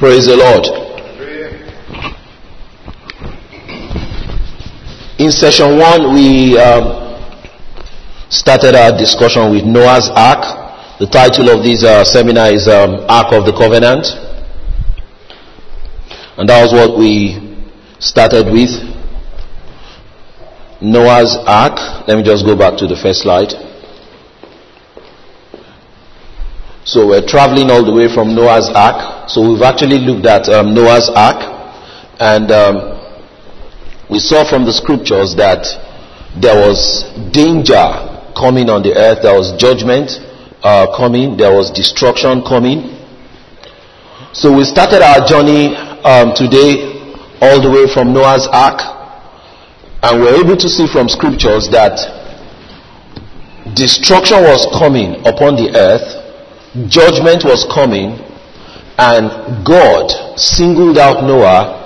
Praise the Lord. In session one, we um, started our discussion with Noah's Ark. The title of this uh, seminar is um, Ark of the Covenant. And that was what we started with. Noah's Ark. Let me just go back to the first slide. So we're traveling all the way from Noah's Ark. So we've actually looked at um, Noah's Ark, and um, we saw from the scriptures that there was danger coming on the earth. There was judgment uh, coming. There was destruction coming. So we started our journey um, today all the way from Noah's Ark, and we're able to see from scriptures that destruction was coming upon the earth judgment was coming and God singled out Noah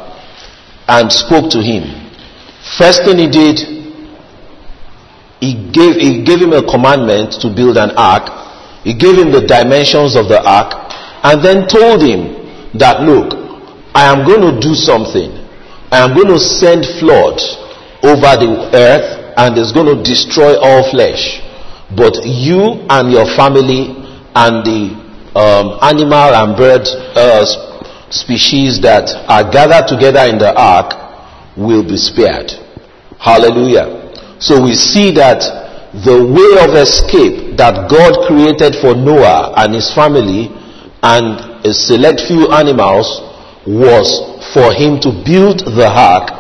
and spoke to him. First thing he did, he gave, he gave him a commandment to build an ark. He gave him the dimensions of the ark and then told him that look, I am going to do something. I am going to send flood over the earth and it's going to destroy all flesh. But you and your family and the um, animal and bird uh, species that are gathered together in the ark will be spared. Hallelujah. So we see that the way of escape that God created for Noah and his family and a select few animals was for him to build the ark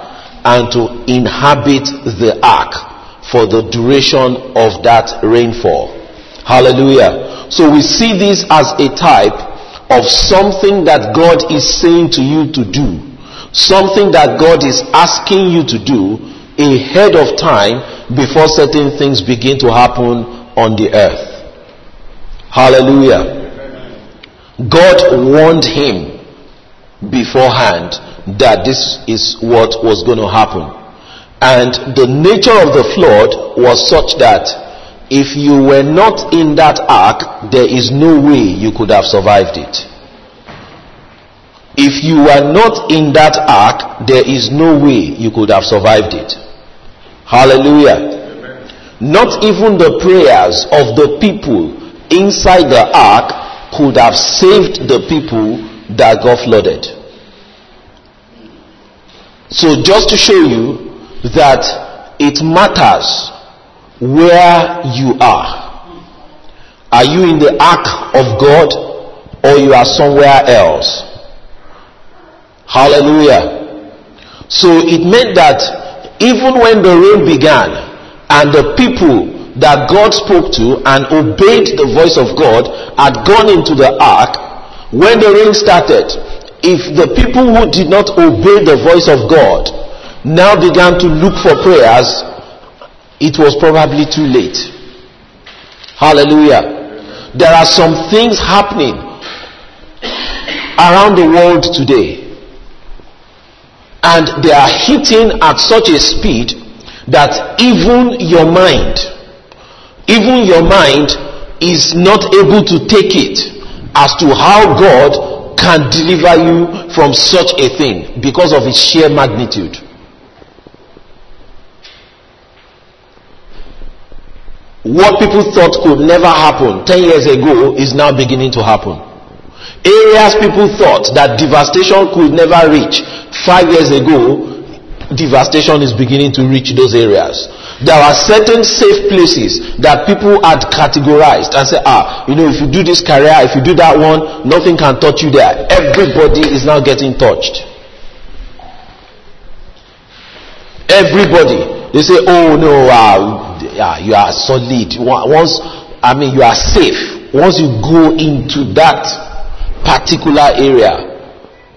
and to inhabit the ark for the duration of that rainfall. Hallelujah. So we see this as a type of something that God is saying to you to do. Something that God is asking you to do ahead of time before certain things begin to happen on the earth. Hallelujah. God warned him beforehand that this is what was going to happen. And the nature of the flood was such that if you were not in that ark, there is no way you could have survived it. If you were not in that ark, there is no way you could have survived it. Hallelujah. Not even the prayers of the people inside the ark could have saved the people that got flooded. So just to show you that it matters where you are. Are you in the ark of God or you are somewhere else? Hallelujah. So it meant that even when the rain began and the people that God spoke to and obeyed the voice of God had gone into the ark, when the rain started, if the people who did not obey the voice of God now began to look for prayers, it was probably too late. Hallelujah. There are some things happening around the world today. And they are hitting at such a speed that even your mind, even your mind is not able to take it as to how God can deliver you from such a thing because of its sheer magnitude. What people thought could never happen 10 years ago is now beginning to happen. Areas people thought that devastation could never reach five years ago, devastation is beginning to reach those areas. There are certain safe places that people had categorized and said, ah, you know, if you do this career, if you do that one, nothing can touch you there. Everybody is now getting touched. Everybody. They say, oh no, uh, yeah, you are solid. Once, I mean, you are safe. Once you go into that particular area,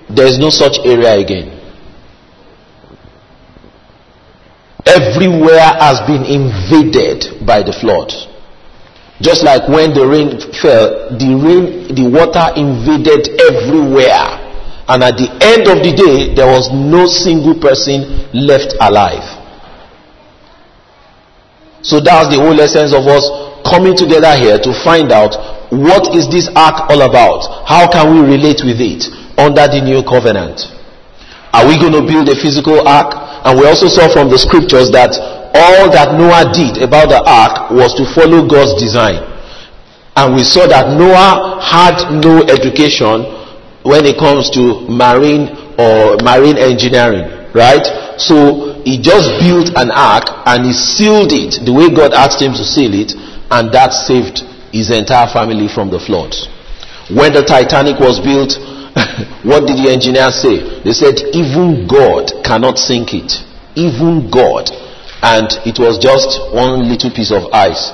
there is no such area again. Everywhere has been invaded by the flood. Just like when the rain fell, the rain, the water invaded everywhere. And at the end of the day, there was no single person left alive. So that's the whole essence of us coming together here to find out what is this ark all about? How can we relate with it? under the new covenant. Are we going to build a physical ark? And we also saw from the scriptures that all that Noah did about the ark was to follow God's design. And we saw that Noah had no education when it comes to marine or marine engineering, right? So he just built an ark and he sealed it the way God asked him to seal it, and that saved his entire family from the flood. When the Titanic was built, what did the engineers say? They said, even God cannot sink it. Even God. And it was just one little piece of ice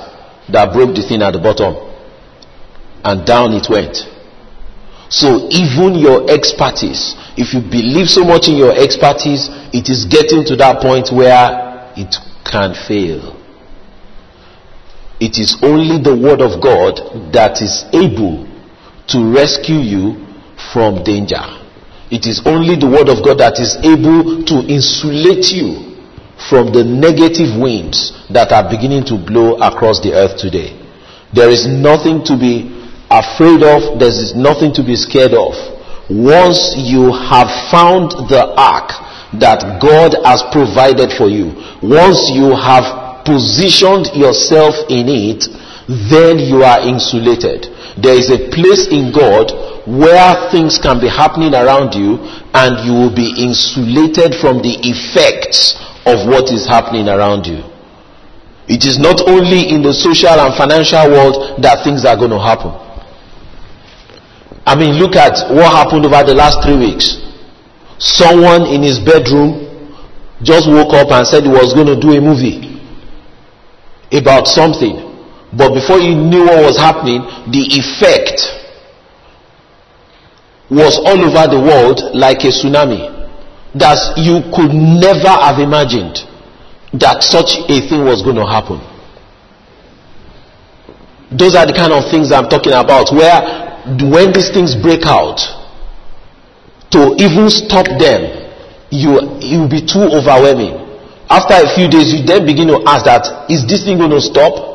that broke the thing at the bottom. And down it went. So even your expertise, if you believe so much in your expertise, it is getting to that point where it can fail. It is only the word of God that is able to rescue you from danger. It is only the word of God that is able to insulate you from the negative winds that are beginning to blow across the earth today. There is nothing to be afraid of, there is nothing to be scared of. Once you have found the ark that God has provided for you, once you have positioned yourself in it, then you are insulated. There is a place in God where things can be happening around you and you will be insulated from the effects of what is happening around you. It is not only in the social and financial world that things are going to happen. I mean, look at what happened over the last three weeks. Someone in his bedroom just woke up and said he was going to do a movie about something. But before you knew what was happening, the effect was all over the world like a tsunami that you could never have imagined that such a thing was going to happen. Those are the kind of things I'm talking about where when these things break out, to even stop them, you it will be too overwhelming. After a few days, you then begin to ask that, is this thing going to stop?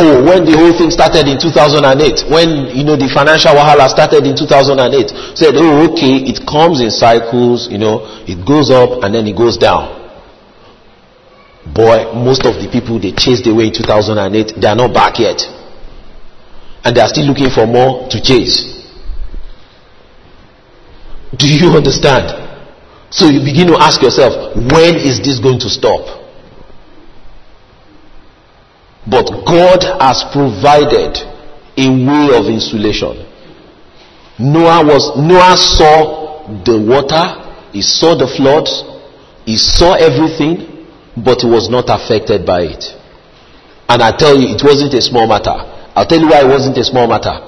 Oh, when the whole thing started in 2008, when you know the financial wahala started in 2008, said, oh, okay, it comes in cycles, you know, it goes up and then it goes down. Boy, most of the people they chased away in 2008, they are not back yet, and they are still looking for more to chase. Do you understand? So you begin to ask yourself, when is this going to stop? But God has provided a way of insulation. Noah was Noah saw the water, he saw the floods, he saw everything, but he was not affected by it. And I tell you, it wasn't a small matter. I'll tell you why it wasn't a small matter.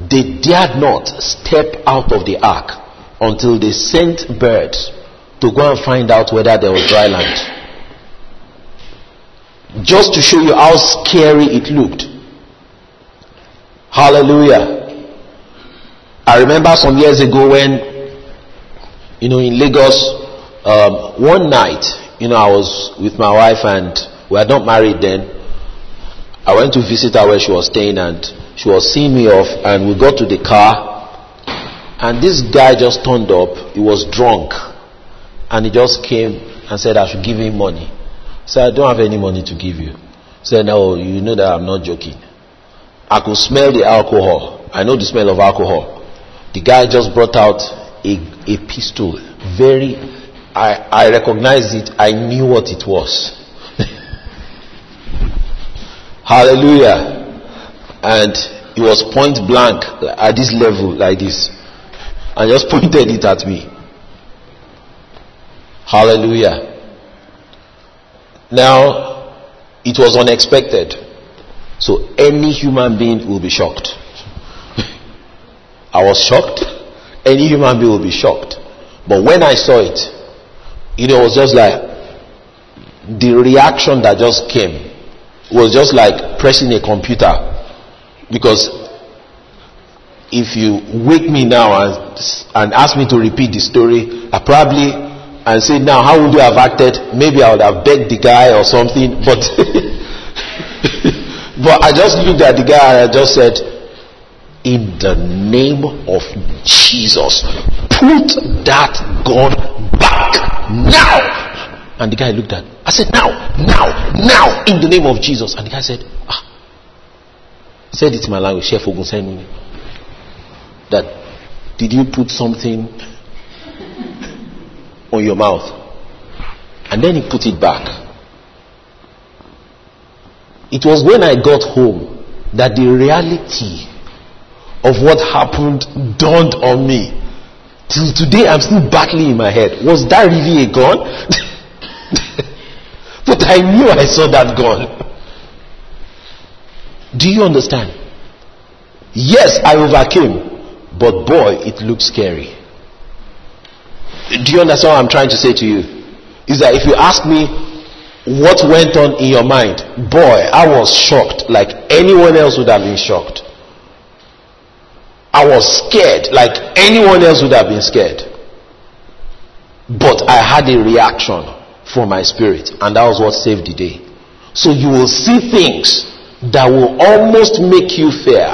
They dared not step out of the ark until they sent birds to go and find out whether there was dry land. Just to show you how scary it looked. Hallelujah. I remember some years ago when, you know, in Lagos, um, one night, you know, I was with my wife and we are not married then. I went to visit her where she was staying and she was seeing me off and we got to the car and this guy just turned up. He was drunk and he just came and said I should give him money. Say, I don't have any money to give you. Say, no, you know that I'm not joking. I could smell the alcohol. I know the smell of alcohol. The guy just brought out a, a pistol. Very, I, I recognized it. I knew what it was. Hallelujah. And it was point blank at this level, like this. And just pointed it at me. Hallelujah. Now, it was unexpected. So any human being will be shocked. I was shocked. Any human being will be shocked. But when I saw it, it was just like the reaction that just came was just like pressing a computer. Because if you wake me now and, and ask me to repeat the story, I probably and say, now how would you have acted? Maybe I would have begged the guy or something, but but I just looked at the guy and I just said, in the name of Jesus. Put that gun now. And the guy looked at. I said, now, now, now, in the name of Jesus. And the guy said, ah. Said it in my language. Chef me that did you put something on your mouth? And then he put it back. It was when I got home that the reality of what happened dawned on me. Till today, I'm still battling in my head. Was that really a gun? but I knew I saw that gun. Do you understand? Yes, I overcame. But boy, it looks scary. Do you understand what I'm trying to say to you? Is that if you ask me what went on in your mind, boy, I was shocked like anyone else would have been shocked. I was scared like anyone else would have been scared. But I had a reaction from my spirit, and that was what saved the day. So you will see things that will almost make you fear.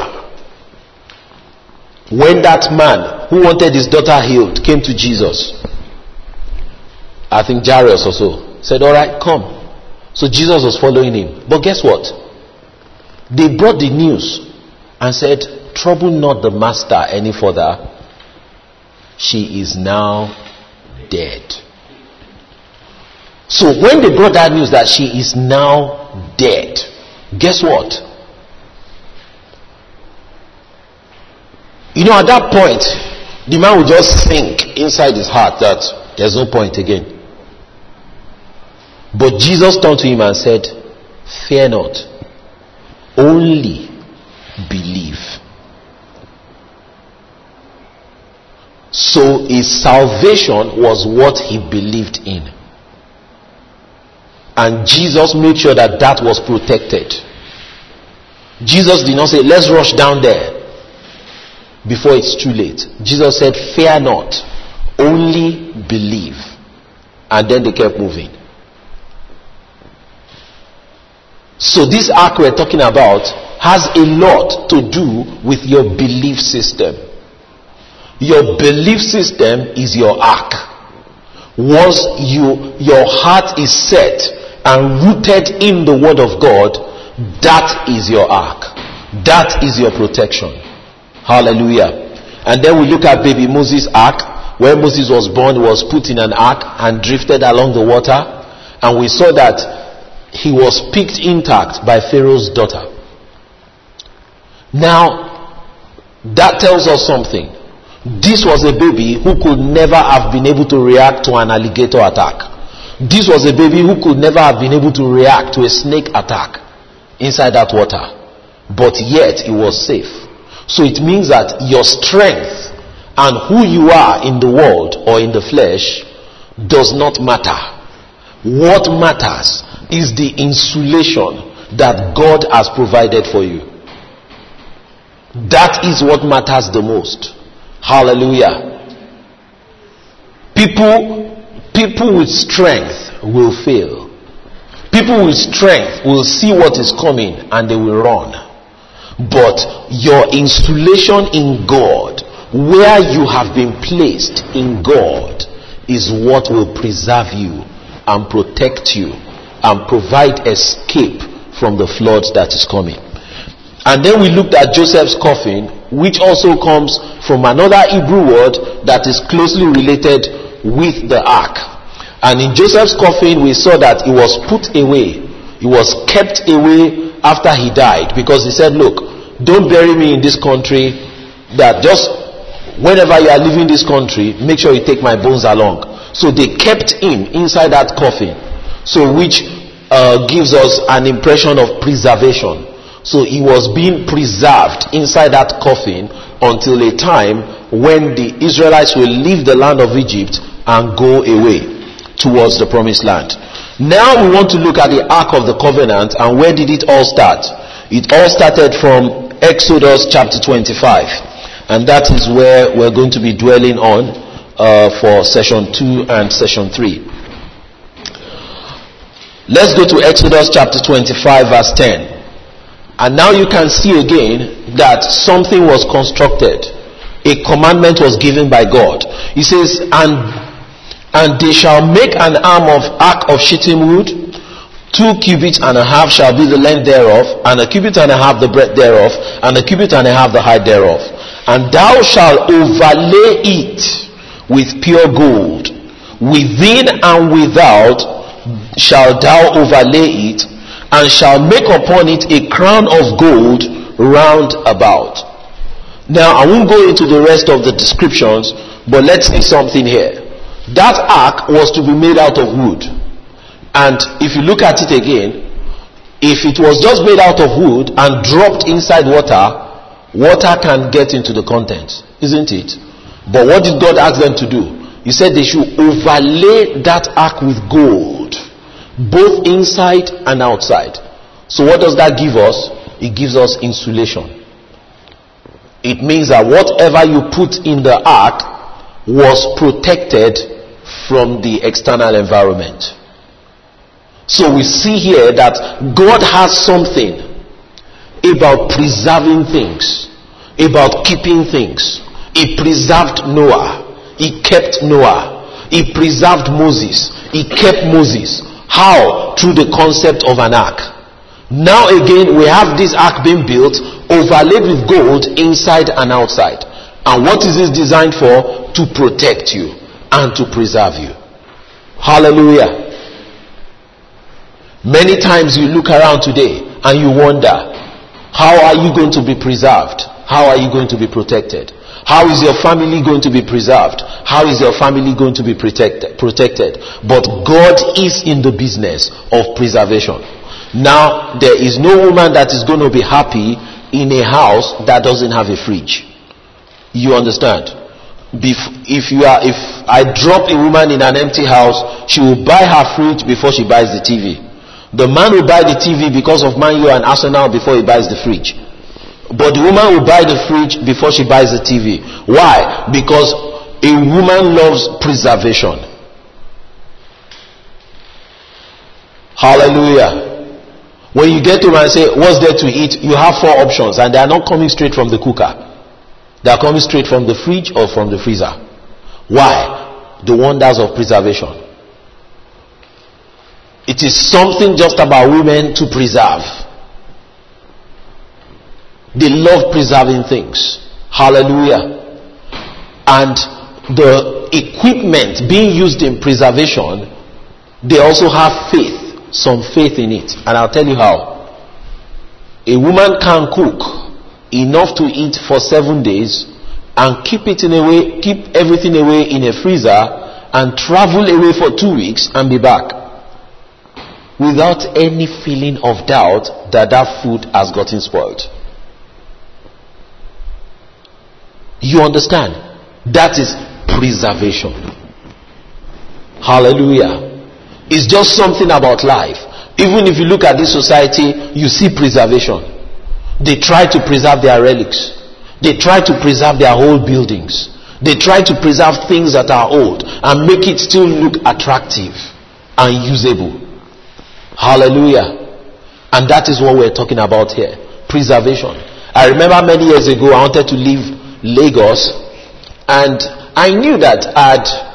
When that man who wanted his daughter healed came to Jesus, I think Jairus also said, All right, come. So Jesus was following him. But guess what? They brought the news and said, trouble not the master any further. She is now dead. So when they brought that news that she is now dead, guess what? You know, at that point, the man would just think inside his heart that there's no point again. But Jesus turned to him and said, Fear not, only believe. So his salvation was what he believed in. And Jesus made sure that that was protected. Jesus did not say, let's rush down there before it's too late. Jesus said, fear not, only believe. And then they kept moving. So this ark we're talking about has a lot to do with your belief system. Your belief system is your ark. Once you, your heart is set and rooted in the word of God, that is your ark. That is your protection. Hallelujah. And then we look at baby Moses' ark. When Moses was born, was put in an ark and drifted along the water. And we saw that he was picked intact by Pharaoh's daughter. Now, that tells us something. This was a baby who could never have been able to react to an alligator attack. This was a baby who could never have been able to react to a snake attack inside that water. But yet it was safe. So it means that your strength and who you are in the world or in the flesh does not matter. What matters is the insulation that God has provided for you. That is what matters the most. Hallelujah. People, people with strength will fail. People with strength will see what is coming and they will run. But your installation in God, where you have been placed in God, is what will preserve you and protect you and provide escape from the flood that is coming. And then we looked at Joseph's coffin, which also comes from another Hebrew word that is closely related with the ark. And in Joseph's coffin, we saw that it was put away. It was kept away after he died because he said, Look, don't bury me in this country. That just whenever you are leaving this country, make sure you take my bones along. So they kept him inside that coffin. So which uh, gives us an impression of preservation. So he was being preserved inside that coffin until a time when the Israelites will leave the land of Egypt and go away towards the promised land. Now we want to look at the Ark of the Covenant and where did it all start? It all started from Exodus chapter 25 and that is where we're going to be dwelling on uh, for session 2 and session 3. Let's go to Exodus chapter 25 verse 10. And now you can see again that something was constructed. A commandment was given by God. He says, and, and they shall make an arm of ark of shittim wood. Two cubits and a half shall be the length thereof, and a cubit and a half the breadth thereof, and a cubit and a half the height thereof. And thou shalt overlay it with pure gold. Within and without shalt thou overlay it, and shall make upon it a crown of gold round about. Now, I won't go into the rest of the descriptions, but let's see something here. That ark was to be made out of wood. And if you look at it again, if it was just made out of wood and dropped inside water, water can get into the contents, isn't it? But what did God ask them to do? He said they should overlay that ark with gold both inside and outside. So what does that give us? It gives us insulation. It means that whatever you put in the ark was protected from the external environment. So we see here that God has something about preserving things, about keeping things. He preserved Noah. He kept Noah. He preserved Moses. He kept Moses. How? Through the concept of an ark. Now again, we have this ark being built, overlaid with gold inside and outside. And what is this designed for? To protect you and to preserve you. Hallelujah. Many times you look around today and you wonder, how are you going to be preserved? How are you going to be protected? How is your family going to be preserved? How is your family going to be protected? protected? But God is in the business of preservation. Now, there is no woman that is going to be happy in a house that doesn't have a fridge. You understand? If you are, if I drop a woman in an empty house, she will buy her fridge before she buys the TV. The man will buy the TV because of Man U and Arsenal before he buys the fridge. But the woman will buy the fridge before she buys the TV. Why? Because a woman loves preservation. Hallelujah. When you get to and say, What's there to eat? You have four options, and they are not coming straight from the cooker. They are coming straight from the fridge or from the freezer. Why? The wonders of preservation. It is something just about women to preserve. They love preserving things. Hallelujah. And the equipment being used in preservation, they also have faith, some faith in it. And I'll tell you how. A woman can cook enough to eat for seven days and keep it in a way, keep everything away in a freezer and travel away for two weeks and be back without any feeling of doubt that that food has gotten spoiled. You understand? That is preservation. Hallelujah. It's just something about life. Even if you look at this society, you see preservation. They try to preserve their relics. They try to preserve their old buildings. They try to preserve things that are old and make it still look attractive and usable. Hallelujah. And that is what we're talking about here. Preservation. I remember many years ago I wanted to leave Lagos, and I knew that I'd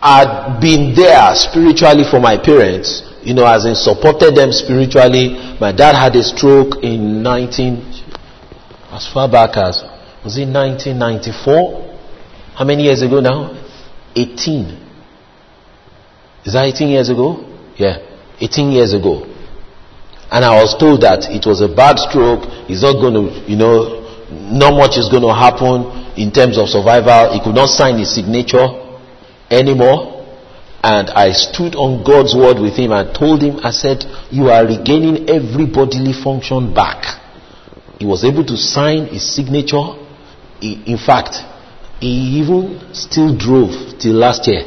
I'd been there spiritually for my parents, you know, as in supported them spiritually. My dad had a stroke in 19, as far back as, was it 1994? How many years ago now? 18. Is that 18 years ago? Yeah, 18 years ago. And I was told that it was a bad stroke. He's not going to, you know, not much is going to happen in terms of survival. He could not sign his signature anymore. And I stood on God's word with him and told him, I said, You are regaining every bodily function back. He was able to sign his signature. He, in fact, he even still drove till last year.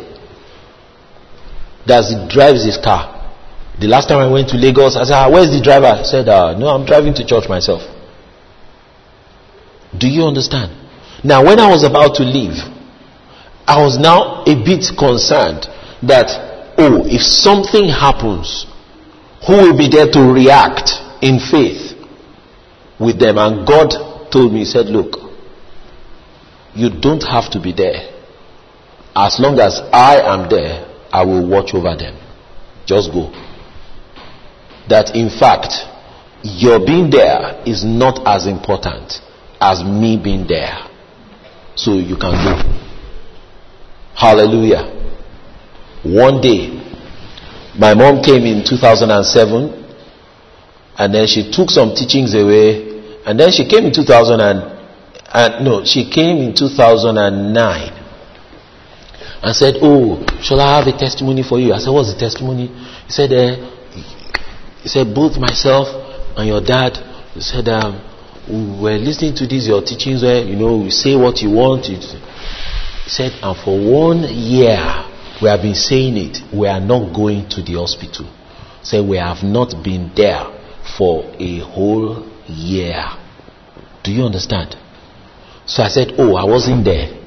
Does he drives his car. The last time I went to Lagos, I said, ah, Where's the driver? I said, uh, No, I'm driving to church myself. Do you understand? Now, when I was about to leave, I was now a bit concerned that, oh, if something happens, who will be there to react in faith with them. And God told me, He said, Look, you don't have to be there. As long as I am there, I will watch over them. Just go. That in fact, your being there is not as important as me being there. So you can go. Hallelujah. One day, my mom came in 2007 and then she took some teachings away and then she came in 2000 and, and no, she came in 2009 and said, Oh, shall I have a testimony for you? I said, What's the testimony? He said, uh, He said, Both myself and your dad, he said, um, we were listening to these, your teachings where, you know, you say what you want. He said, And for one year, we have been saying it, we are not going to the hospital. Say, we have not been there for a whole year. Do you understand? So I said, Oh, I wasn't there.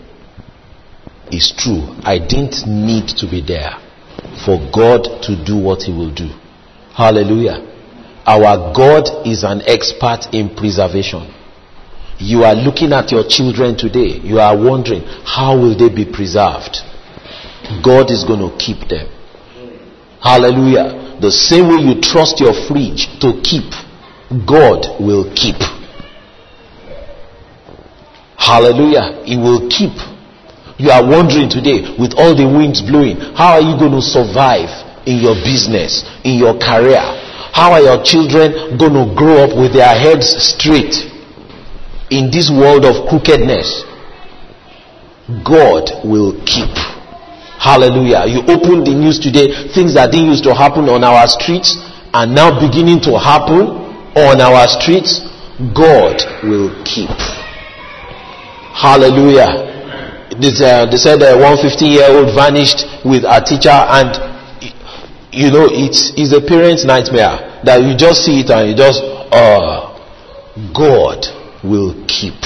It's true. I didn't need to be there for God to do what He will do. Hallelujah. Our God is an expert in preservation. You are looking at your children today. You are wondering, how will they be preserved? God is going to keep them. Hallelujah. The same way you trust your fridge to keep, God will keep. Hallelujah. He will keep. You are wondering today, with all the winds blowing, how are you going to survive in your business, in your career? How are your children going to grow up with their heads straight in this world of crookedness? God will keep. Hallelujah. You open the news today, things that didn't used to happen on our streets are now beginning to happen on our streets. God will keep. Hallelujah. This, uh, they said a 150 year old vanished with a teacher and you know it's, it's a parent's nightmare that you just see it and you just uh, God will keep.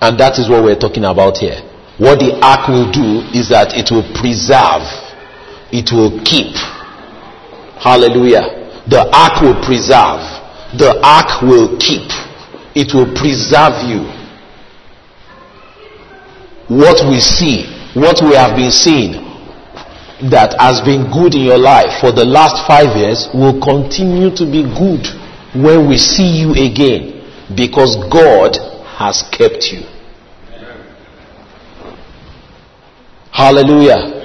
And that is what we're talking about here. What the ark will do is that it will preserve it will keep. Hallelujah. The ark will preserve. The ark will keep, it will preserve you. What we see, what we have been seeing that has been good in your life for the last five years will continue to be good when we see you again because God has kept you. Hallelujah.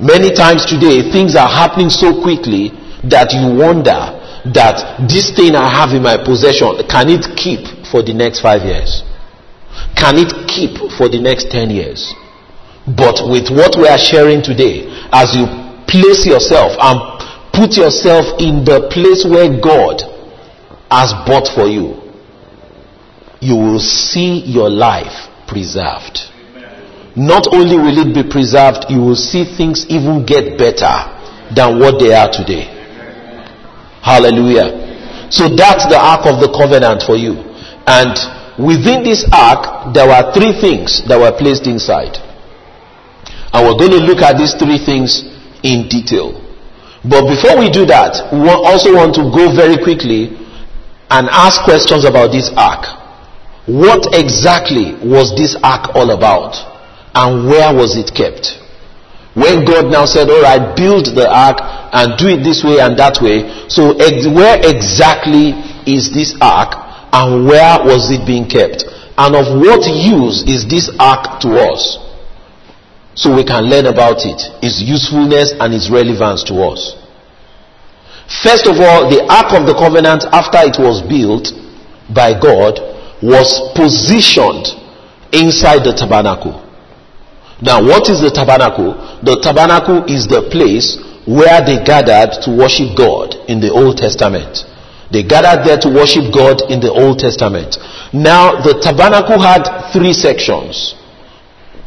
Many times today, things are happening so quickly that you wonder that this thing I have in my possession, can it keep for the next five years? Can it keep for the next 10 years? But with what we are sharing today, as you place yourself and put yourself in the place where God has bought for you, you will see your life preserved. Not only will it be preserved, you will see things even get better than what they are today. Hallelujah. So that's the ark of the covenant for you. And within this ark, there were three things that were placed inside. And we're going to look at these three things in detail. But before we do that, we also want to go very quickly and ask questions about this ark. What exactly was this ark all about? And where was it kept? When God now said, all right, build the ark and do it this way and that way. So ex- where exactly is this ark and where was it being kept? And of what use is this ark to us? So we can learn about it, its usefulness and its relevance to us. First of all, the ark of the covenant after it was built by God was positioned inside the tabernacle. Now, what is the tabernacle? The tabernacle is the place where they gathered to worship God in the Old Testament. They gathered there to worship God in the Old Testament. Now, the tabernacle had three sections.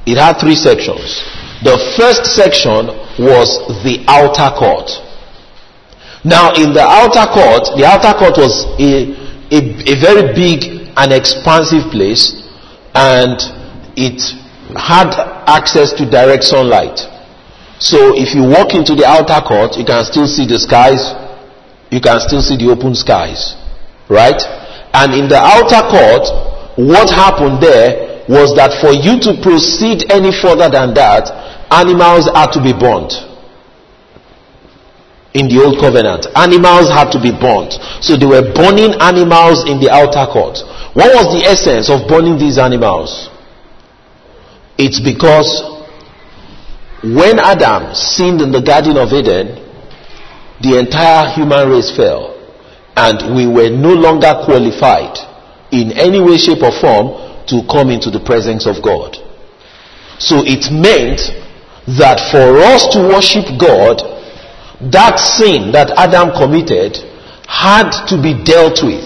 It had three sections. The first section was the outer court. Now, in the outer court, the outer court was a, a, a very big and expansive place, and it had access to direct sunlight. So if you walk into the outer court, you can still see the skies. You can still see the open skies. Right? And in the outer court, what happened there was that for you to proceed any further than that, animals had to be burnt. In the old covenant, animals had to be burnt. So they were burning animals in the outer court. What was the essence of burning these animals? It's because when Adam sinned in the Garden of Eden, the entire human race fell and we were no longer qualified in any way, shape, or form to come into the presence of God. So it meant that for us to worship God, that sin that Adam committed had to be dealt with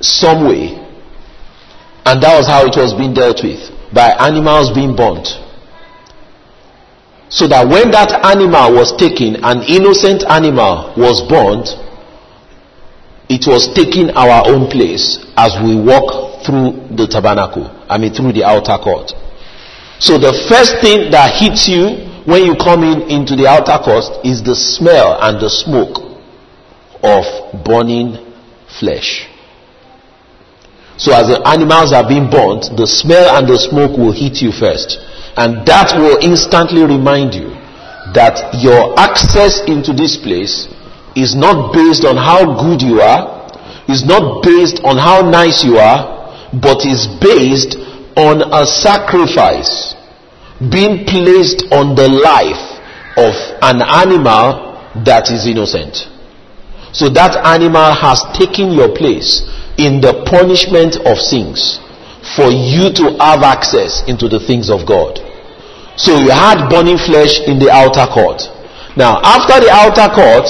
some way. And that was how it was being dealt with by animals being burnt. So that when that animal was taken, an innocent animal was burnt, it was taking our own place as we walk through the tabernacle, I mean through the outer court. So the first thing that hits you when you come in into the outer court is the smell and the smoke of burning flesh. So as the animals are being burnt, the smell and the smoke will hit you first. And that will instantly remind you that your access into this place is not based on how good you are, is not based on how nice you are, but is based on a sacrifice being placed on the life of an animal that is innocent. So that animal has taken your place in the punishment of sins for you to have access into the things of God. So you had burning flesh in the outer court. Now, after the outer court,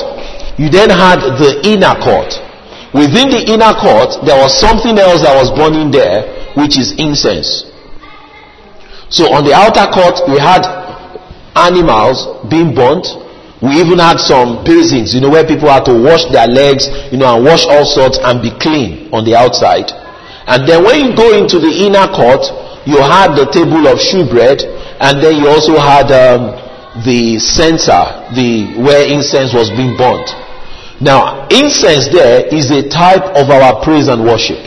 you then had the inner court. Within the inner court, there was something else that was burning there, which is incense. So on the outer court, we had animals being burnt. We even had some basins, you know, where people had to wash their legs, you know, and wash all sorts and be clean on the outside. And then when you go into the inner court, you had the table of shewbread, and then you also had um, the censer, the where incense was being burnt. Now, incense there is a type of our praise and worship.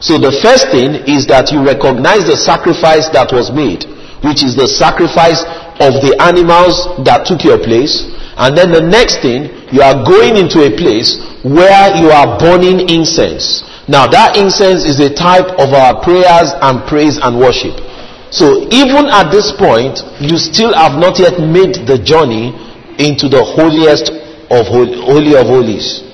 So the first thing is that you recognize the sacrifice that was made, which is the sacrifice of the animals that took your place. And then the next thing, you are going into a place where you are burning incense. Now that incense is a type of our prayers and praise and worship. So even at this point, you still have not yet made the journey into the holiest of holy, holy of holies.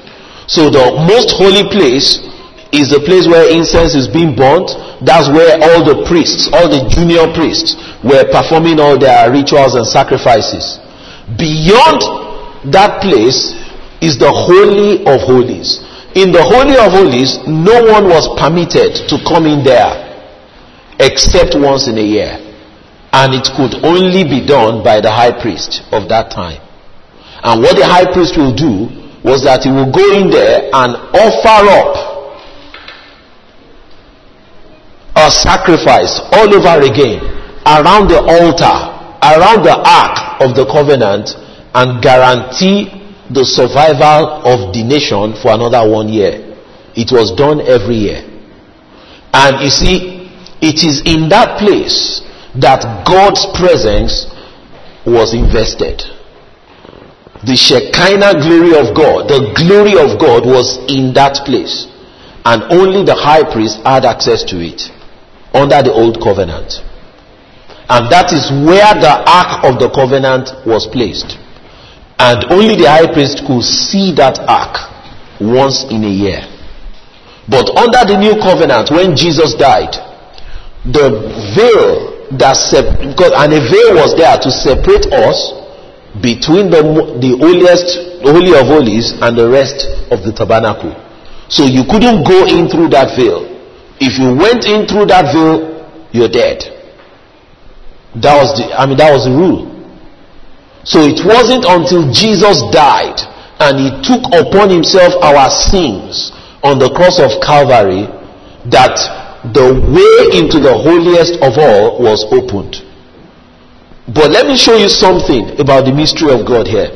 So the most holy place is the place where incense is being burnt. That's where all the priests, all the junior priests were performing all their rituals and sacrifices. Beyond that place is the holy of holies. In the holy of holies, no one was permitted to come in there except once in a year. And it could only be done by the high priest of that time. And what the high priest will do was that he will go in there and offer up a sacrifice all over again around the altar, around the ark of the covenant, and guarantee the survival of the nation for another one year. It was done every year. And you see, it is in that place that God's presence was invested. The Shekinah glory of God, the glory of God was in that place. And only the high priest had access to it under the old covenant. And that is where the ark of the covenant was placed. And only the high priest could see that ark once in a year. But under the new covenant, when Jesus died, the veil that sep- because and a veil was there to separate us between the the holiest holy of holies and the rest of the tabernacle. So you couldn't go in through that veil. If you went in through that veil you're dead. That was the i mean that was the rule so it wasn't until jesus died and he took upon himself our sins on the cross of calvary that the way into the holiest of all was opened. But let me show you something about the mystery of God here.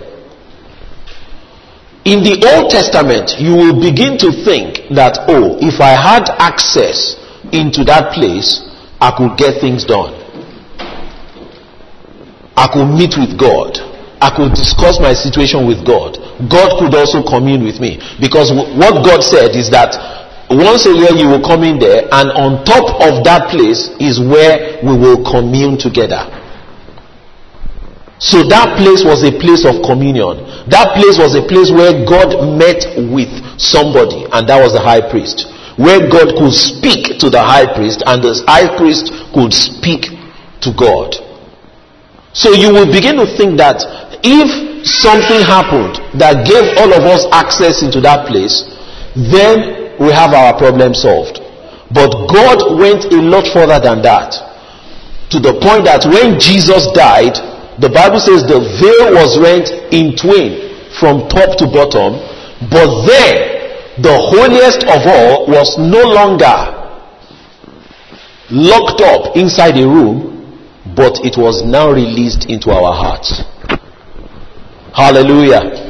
In the Old Testament, you will begin to think that, oh, if I had access into that place, I could get things done. I could meet with God. I could discuss my situation with God. God could also commune with me. Because what God said is that once a year you will come in there, and on top of that place is where we will commune together. So that place was a place of communion. That place was a place where God met with somebody, and that was the high priest. Where God could speak to the high priest, and the high priest could speak to God. So you will begin to think that if something happened that gave all of us access into that place, then we have our problem solved. But God went a lot further than that. To the point that when Jesus died, the Bible says the veil was rent in twain from top to bottom, but then the holiest of all was no longer locked up inside a room, but it was now released into our hearts. Hallelujah.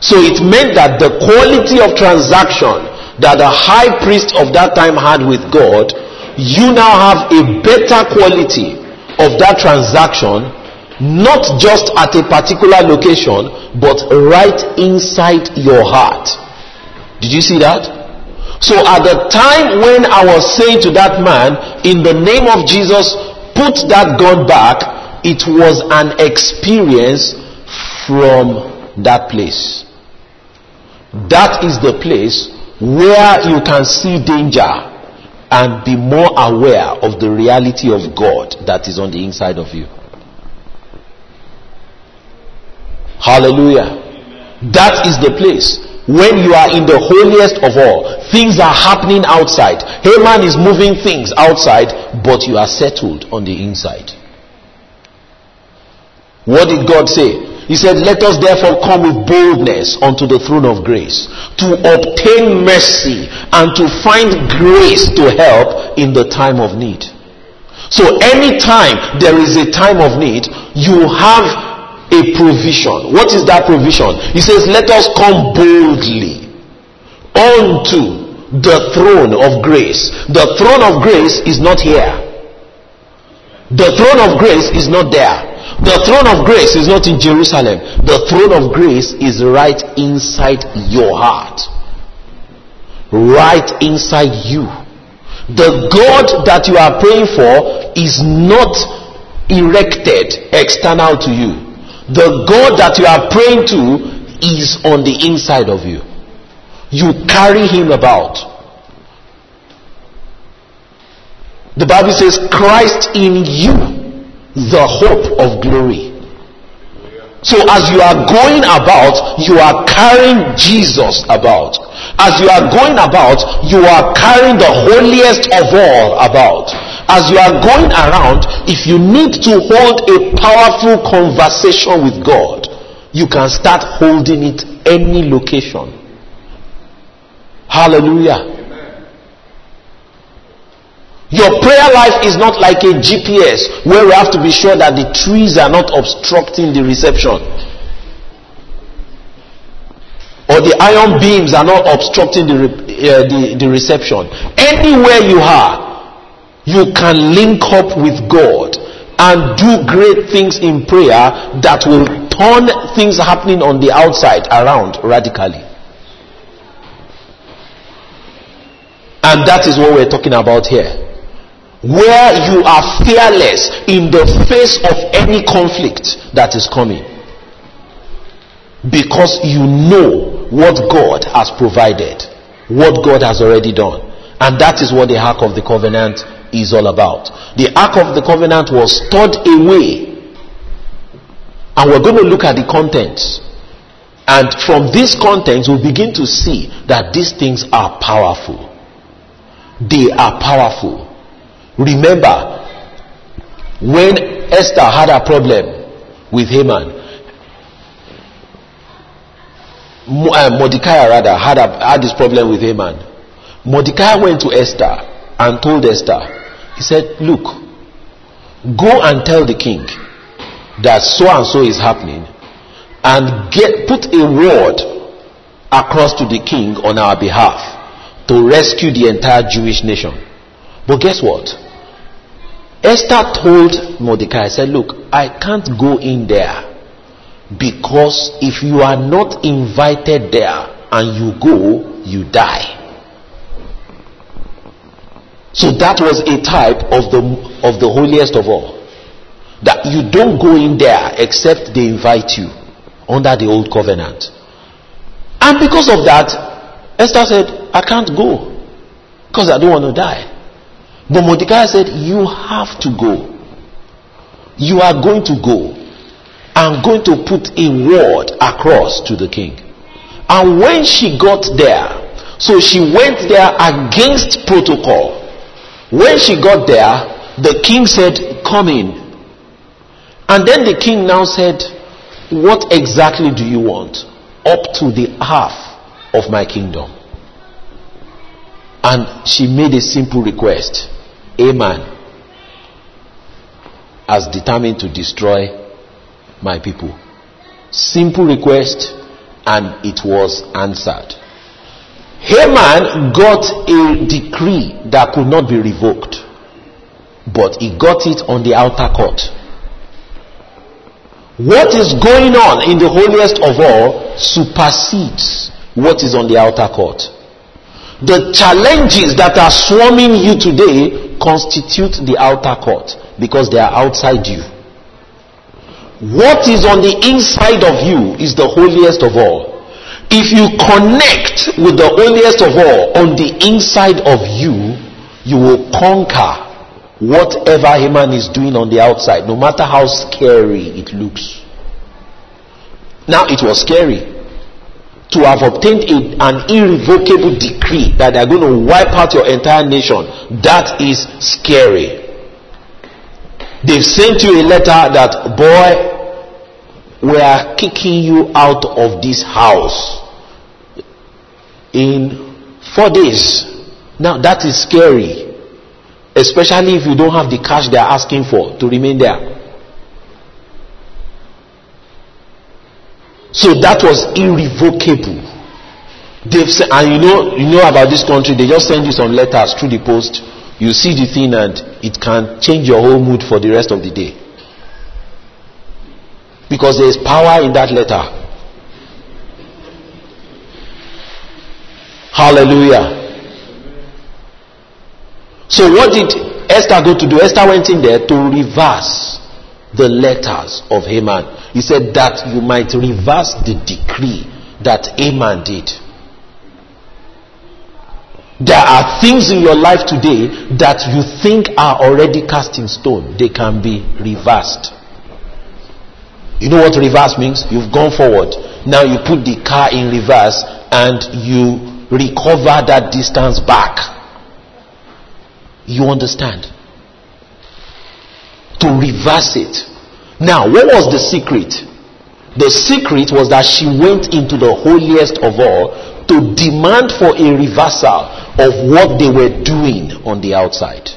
So it meant that the quality of transaction that the high priest of that time had with God, you now have a better quality of that transaction not just at a particular location, but right inside your heart. Did you see that? So at the time when I was saying to that man, in the name of Jesus, put that gun back, it was an experience from that place. That is the place where you can see danger and be more aware of the reality of God that is on the inside of you. Hallelujah. That is the place when you are in the holiest of all. Things are happening outside. Haman is moving things outside, but you are settled on the inside. What did God say? He said, Let us therefore come with boldness unto the throne of grace to obtain mercy and to find grace to help in the time of need. So anytime there is a time of need, you have a provision. What is that provision? He says, Let us come boldly unto the throne of grace. The throne of grace is not here. The throne of grace is not there. The throne of grace is not in Jerusalem. The throne of grace is right inside your heart. Right inside you. The God that you are praying for is not erected external to you the God that you are praying to is on the inside of you. You carry him about. The Bible says, Christ in you, the hope of glory. So as you are going about, you are carrying Jesus about. As you are going about, you are carrying the holiest of all about as you are going around, if you need to hold a powerful conversation with God, you can start holding it any location. Hallelujah. Your prayer life is not like a GPS where we have to be sure that the trees are not obstructing the reception. Or the iron beams are not obstructing the, uh, the, the reception. Anywhere you are, you can link up with God and do great things in prayer that will turn things happening on the outside around radically. And that is what we're talking about here. Where you are fearless in the face of any conflict that is coming. Because you know what God has provided, what God has already done. And that is what the Ark of the Covenant is all about. The Ark of the Covenant was stored away. And we're going to look at the contents. And from these contents, we'll begin to see that these things are powerful. They are powerful. Remember, when Esther had a problem with Haman, uh, Mordecai rather had, a, had this problem with Haman. Mordecai went to Esther and told Esther, he said, Look, go and tell the king that so and so is happening and get put a word across to the king on our behalf to rescue the entire Jewish nation. But guess what? Esther told Mordecai, I said, Look, I can't go in there because if you are not invited there and you go, you die. So that was a type of the of the holiest of all. That you don't go in there except they invite you under the old covenant. And because of that, Esther said, I can't go because I don't want to die. But Mordecai said, You have to go. You are going to go. I'm going to put a word across to the king. And when she got there, so she went there against protocol. When she got there, the king said, Come in. And then the king now said, What exactly do you want? Up to the half of my kingdom. And she made a simple request. A man has determined to destroy my people. Simple request, and it was answered. Haman got a decree that could not be revoked, but he got it on the outer court. What is going on in the holiest of all supersedes what is on the outer court. The challenges that are swarming you today constitute the outer court because they are outside you. What is on the inside of you is the holiest of all. If you connect with the holiest of all on the inside of you, you will conquer whatever Haman is doing on the outside, no matter how scary it looks. Now, it was scary to have obtained a, an irrevocable decree that they're going to wipe out your entire nation, that is scary. They've sent you a letter that, boy, we are kicking you out of this house in four days. Now that is scary, especially if you don't have the cash they're asking for to remain there. So that was irrevocable. They've said, and you know, you know about this country, they just send you some letters through the post. You see the thing and it can change your whole mood for the rest of the day. Because there is power in that letter. Hallelujah. So what did Esther go to do? Esther went in there to reverse the letters of Haman. He said that you might reverse the decree that Haman did. There are things in your life today that you think are already cast in stone. They can be reversed. You know what reverse means? You've gone forward. Now you put the car in reverse and you recover that distance back. You understand? To reverse it. Now, what was the secret? The secret was that she went into the holiest of all to demand for a reversal of what they were doing on the outside.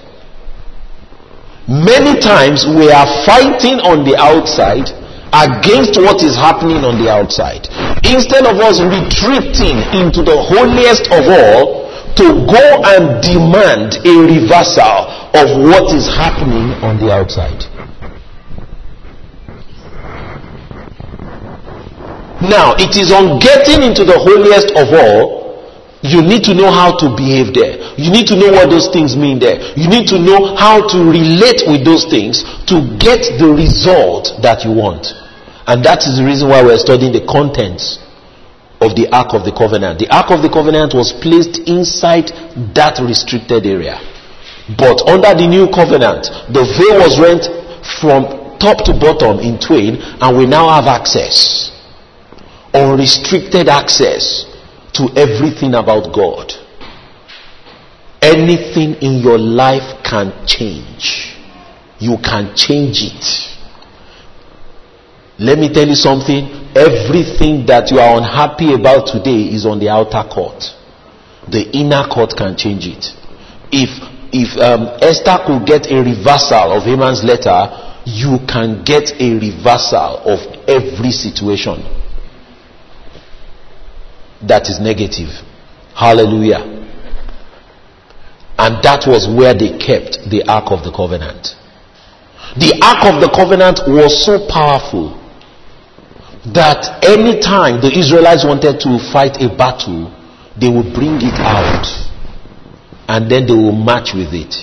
Many times we are fighting on the outside against what is happening on the outside. Instead of us retreating into the holiest of all to go and demand a reversal of what is happening on the outside. Now, it is on getting into the holiest of all, you need to know how to behave there. You need to know what those things mean there. You need to know how to relate with those things to get the result that you want. And that is the reason why we're studying the contents of the Ark of the Covenant. The Ark of the Covenant was placed inside that restricted area. But under the new covenant, the veil was rent from top to bottom in twain, and we now have access unrestricted access to everything about God. Anything in your life can change. You can change it. Let me tell you something. Everything that you are unhappy about today is on the outer court. The inner court can change it. If if um, Esther could get a reversal of Haman's letter, you can get a reversal of every situation that is negative. Hallelujah. And that was where they kept the Ark of the Covenant. The Ark of the Covenant was so powerful that any time the Israelites wanted to fight a battle, they would bring it out and then they will match with it.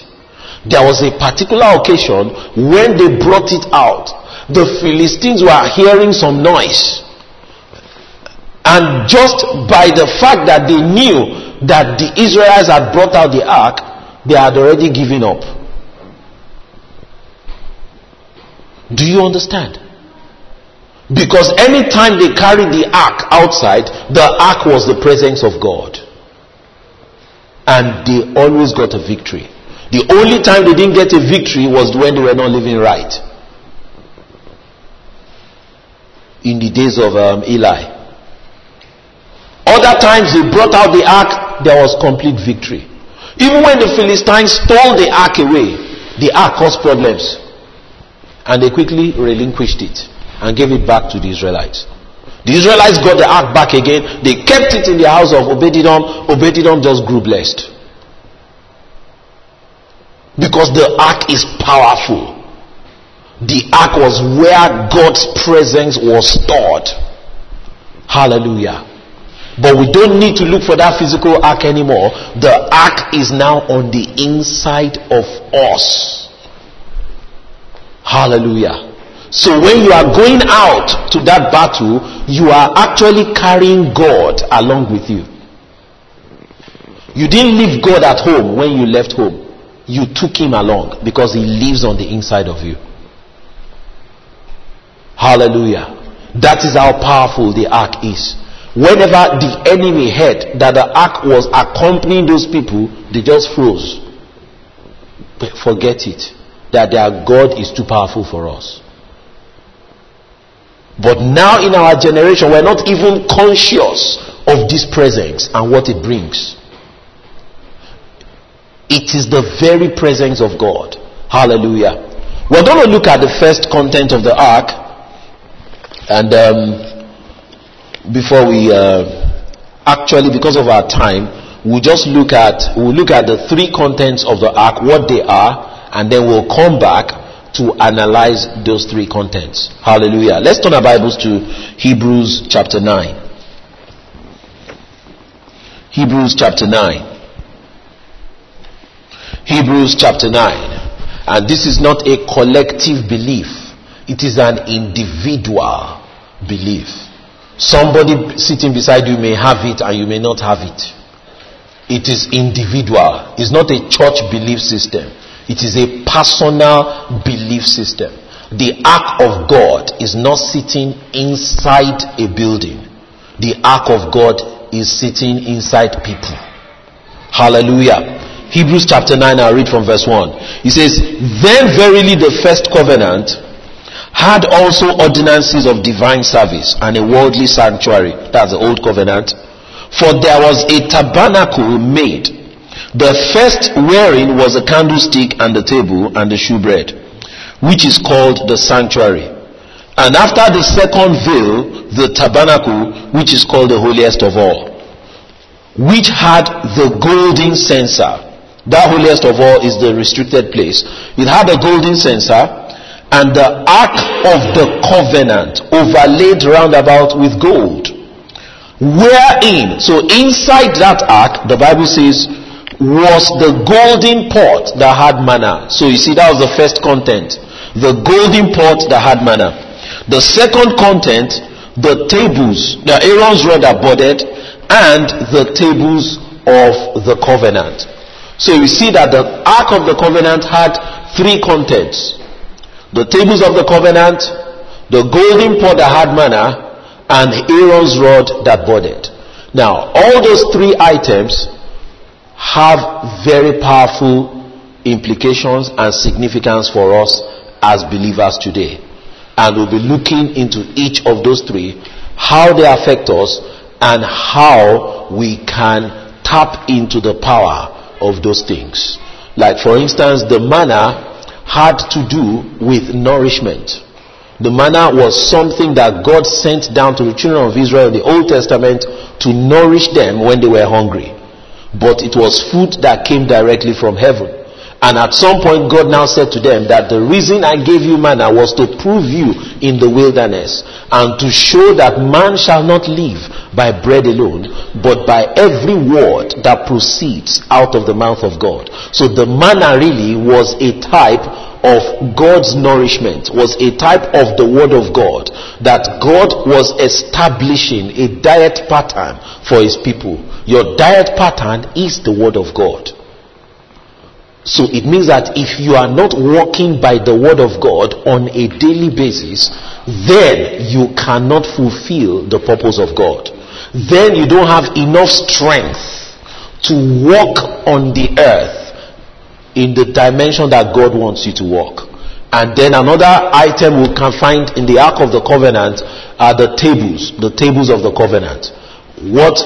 There was a particular occasion when they brought it out. The Philistines were hearing some noise. And just by the fact that they knew that the Israelites had brought out the ark, they had already given up. Do you understand? Because anytime they carried the ark outside, the ark was the presence of God. And they always got a victory. The only time they didn't get a victory was when they were not living right. In the days of um, Eli. Other times they brought out the ark, there was complete victory. Even when the Philistines stole the ark away, the ark caused problems. And they quickly relinquished it and gave it back to the Israelites. The Israelites got the ark back again. They kept it in the house of Obededom. Obededom just grew blessed. Because the ark is powerful. The ark was where God's presence was stored. Hallelujah. But we don't need to look for that physical ark anymore. The ark is now on the inside of us. Hallelujah. So when you are going out to that battle, you are actually carrying God along with you. You didn't leave God at home when you left home. You took him along because he lives on the inside of you. Hallelujah. That is how powerful the ark is. Whenever the enemy heard that the ark was accompanying those people, they just froze. But forget it. That their God is too powerful for us. But now in our generation, we're not even conscious of this presence and what it brings. It is the very presence of God. Hallelujah. We're going to look at the first content of the ark. And um, before we uh, actually, because of our time, we'll just look at we'll look at the three contents of the ark, what they are, and then we'll come back to analyze those three contents. Hallelujah. Let's turn our Bibles to Hebrews chapter 9. Hebrews chapter 9. Hebrews chapter 9. And this is not a collective belief, it is an individual belief. Somebody sitting beside you may have it and you may not have it. It is individual, it's not a church belief system. It is a personal belief system. The ark of God is not sitting inside a building. The ark of God is sitting inside people. Hallelujah. Hebrews chapter 9, I'll read from verse 1. He says, Then verily the first covenant had also ordinances of divine service and a worldly sanctuary. That's the old covenant. For there was a tabernacle made the first wearing was a candlestick and the table and the shewbread, which is called the sanctuary. And after the second veil, the tabernacle, which is called the holiest of all, which had the golden censer. That holiest of all is the restricted place. It had a golden censer and the ark of the covenant overlaid round about with gold. Wherein, so inside that ark, the Bible says, was the golden pot that had manna. So you see, that was the first content. The golden pot that had manna. The second content, the tables, the Aaron's rod that budded, and the tables of the covenant. So you see that the Ark of the Covenant had three contents. The tables of the covenant, the golden pot that had manna, and Aaron's rod that budded. Now, all those three items have very powerful implications and significance for us as believers today. And we'll be looking into each of those three, how they affect us, and how we can tap into the power of those things. Like, for instance, the manna had to do with nourishment. The manna was something that God sent down to the children of Israel in the Old Testament to nourish them when they were hungry. But it was food that came directly from heaven. And at some point, God now said to them that the reason I gave you manna was to prove you in the wilderness and to show that man shall not live by bread alone, but by every word that proceeds out of the mouth of God. So the manna really was a type of God's nourishment, was a type of the word of God, that God was establishing a diet pattern for his people. Your diet pattern is the word of God. So it means that if you are not walking by the word of God on a daily basis, then you cannot fulfill the purpose of God. Then you don't have enough strength to walk on the earth in the dimension that God wants you to walk. And then another item we can find in the Ark of the Covenant are the tables, the tables of the covenant. What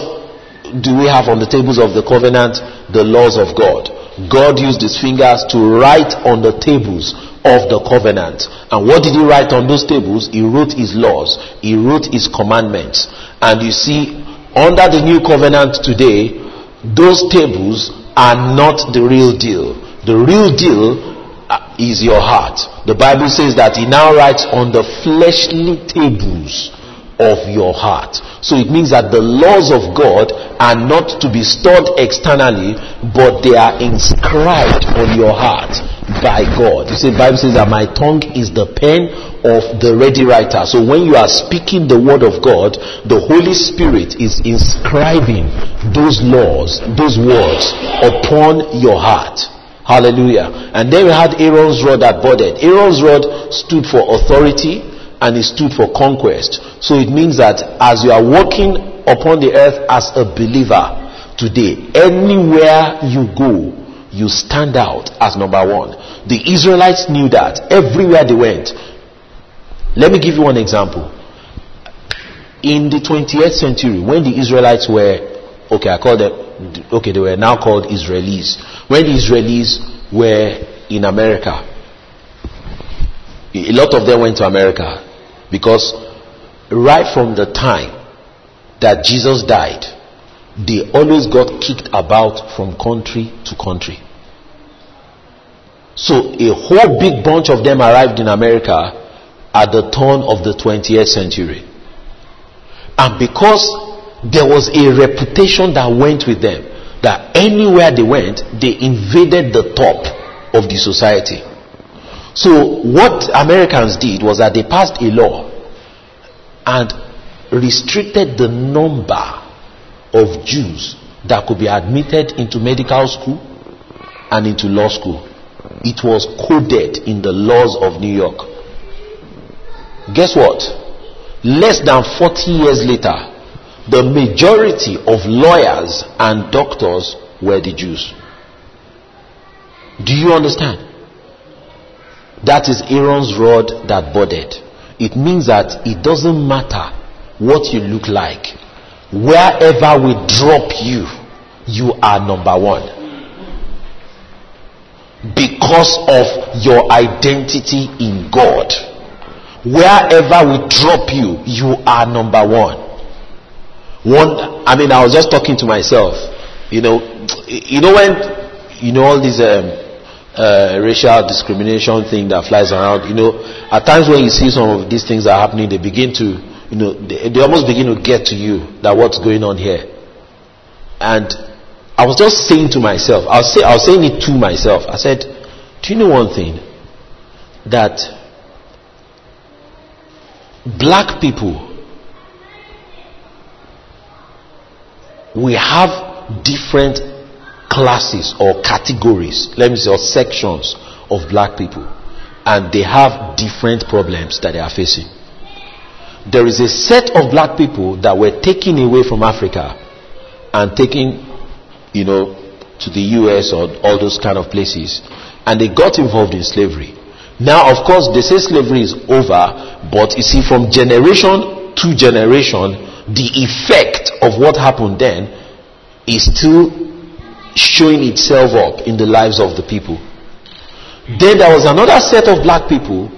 do we have on the tables of the covenant? The laws of God. God used his fingers to write on the tables of the covenant. And what did he write on those tables? He wrote his laws, he wrote his commandments. And you see, under the new covenant today, those tables are not the real deal. The real deal uh, is your heart. The Bible says that he now writes on the fleshly tables of your heart. So it means that the laws of God are not to be stored externally, but they are inscribed on your heart by God. You see, Bible says that my tongue is the pen of the ready writer. So when you are speaking the word of God, the Holy Spirit is inscribing those laws, those words upon your heart. Hallelujah. And then we had Aaron's rod that budded. Aaron's rod stood for authority and it stood for conquest. So it means that as you are walking upon the earth as a believer today, anywhere you go, you stand out as number one. The Israelites knew that everywhere they went. Let me give you one example. In the 20th century, when the Israelites were, okay, I call them, okay, they were now called Israelis. When the Israelis were in America, a lot of them went to America because right from the time that Jesus died, they always got kicked about from country to country. So a whole big bunch of them arrived in America at the turn of the 20th century. And because there was a reputation that went with them, that anywhere they went, they invaded the top of the society. So what Americans did was that they passed a law and restricted the number of Jews that could be admitted into medical school and into law school. It was coded in the laws of New York. Guess what? Less than 40 years later, the majority of lawyers and doctors were the Jews. Do you understand? That is Aaron's rod that budded. It means that it doesn't matter what you look like. Wherever we drop you, you are number one. Because of your identity in God. Wherever we drop you, you are number one. I mean, I was just talking to myself. You know, you know when, you know all these um, uh, racial discrimination thing that flies around. You know, at times when you see some of these things are happening, they begin to, you know, they, they almost begin to get to you that what's going on here. And I was just saying to myself, I was, say, I was saying it to myself. I said, do you know one thing? That black people, we have different classes or categories, let me say, or sections of black people, and they have different problems that they are facing. There is a set of black people that were taken away from Africa and taken, you know, to the US or all those kind of places, and they got involved in slavery. Now, of course, they say slavery is over, but you see, from generation to generation, the effect of what happened then is still showing itself up in the lives of the people. Then there was another set of black people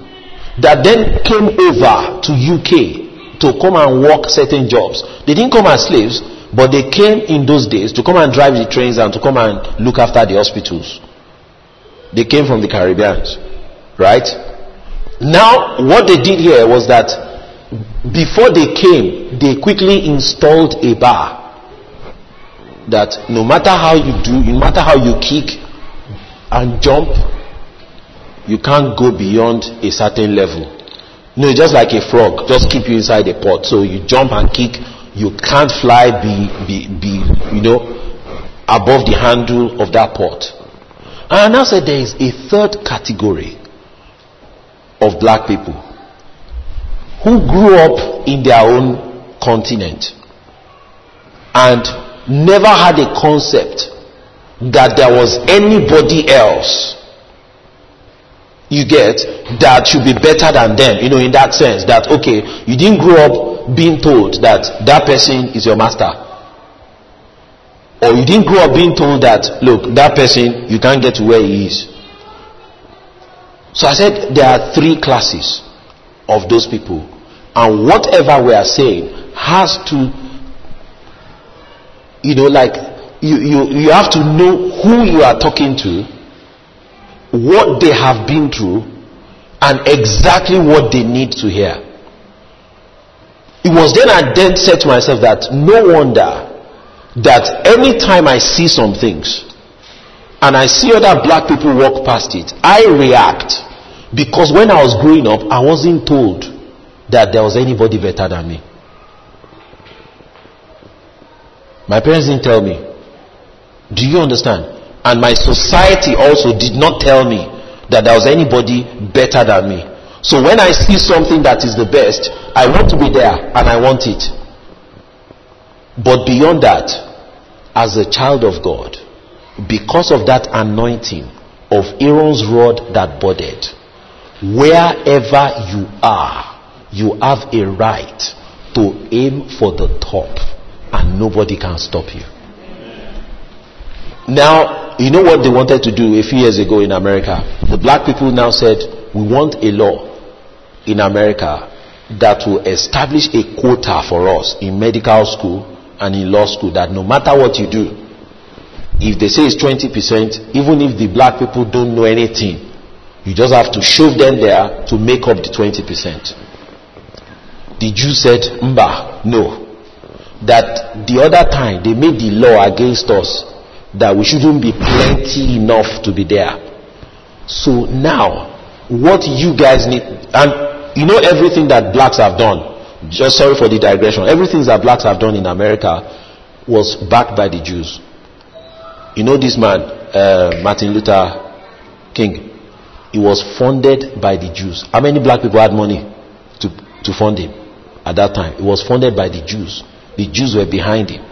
that then came over to UK to come and work certain jobs. They didn't come as slaves, but they came in those days to come and drive the trains and to come and look after the hospitals. They came from the Caribbean. Right? Now, what they did here was that before they came, they quickly installed a bar that no matter how you do, no matter how you kick and jump, you can't go beyond a certain level. No, just like a frog, just keep you inside a pot. So you jump and kick, you can't fly be, be, be you know, above the handle of that pot. And I now said there is a third category of black people who grew up in their own continent and never had a concept that there was anybody else you get that should be better than them. You know in that sense that okay you didn't grow up being told that that person is your master. Or you didn't grow up being told that look that person you can't get to where he is. So i said there are three classes of those people and whatever we are saying has to you know, like you, you, you have to know who you are talking to, what they have been through, and exactly what they need to hear. It was then I then said to myself that no wonder that anytime I see some things and I see other black people walk past it, I react because when I was growing up, I wasn't told that there was anybody better than me. My parents didn't tell me. Do you understand? And my society also did not tell me that there was anybody better than me. So when I see something that is the best, I want to be there and I want it. But beyond that, as a child of God, because of that anointing of Aaron's rod that budded, wherever you are, you have a right to aim for the top and nobody can stop you. Now, you know what they wanted to do a few years ago in America? The black people now said, we want a law in America that will establish a quota for us in medical school and in law school that no matter what you do, if they say it's 20%, even if the black people don't know anything, you just have to shove them there to make up the 20%. The Jew said, Mba, no that the other time they made the law against us that we shouldn't be plenty enough to be there. So now, what you guys need, and you know everything that blacks have done, just sorry for the digression, everything that blacks have done in America was backed by the Jews. You know this man, uh, Martin Luther King, he was funded by the Jews. How many black people had money to, to fund him at that time? It was funded by the Jews. The Jews were behind him.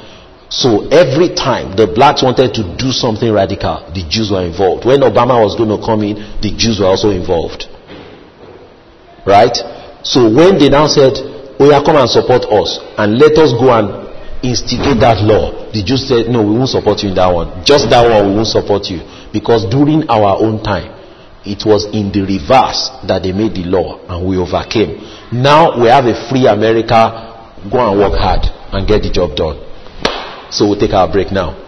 So every time the blacks wanted to do something radical, the Jews were involved. When Obama was going to come in, the Jews were also involved. Right? So when they now said, Oh yeah, come and support us and let us go and instigate that law, the Jews said, No, we won't support you in that one. Just that one, we won't support you. Because during our own time, it was in the reverse that they made the law and we overcame. Now we have a free America. Go and work hard and get the job done. So we'll take our break now.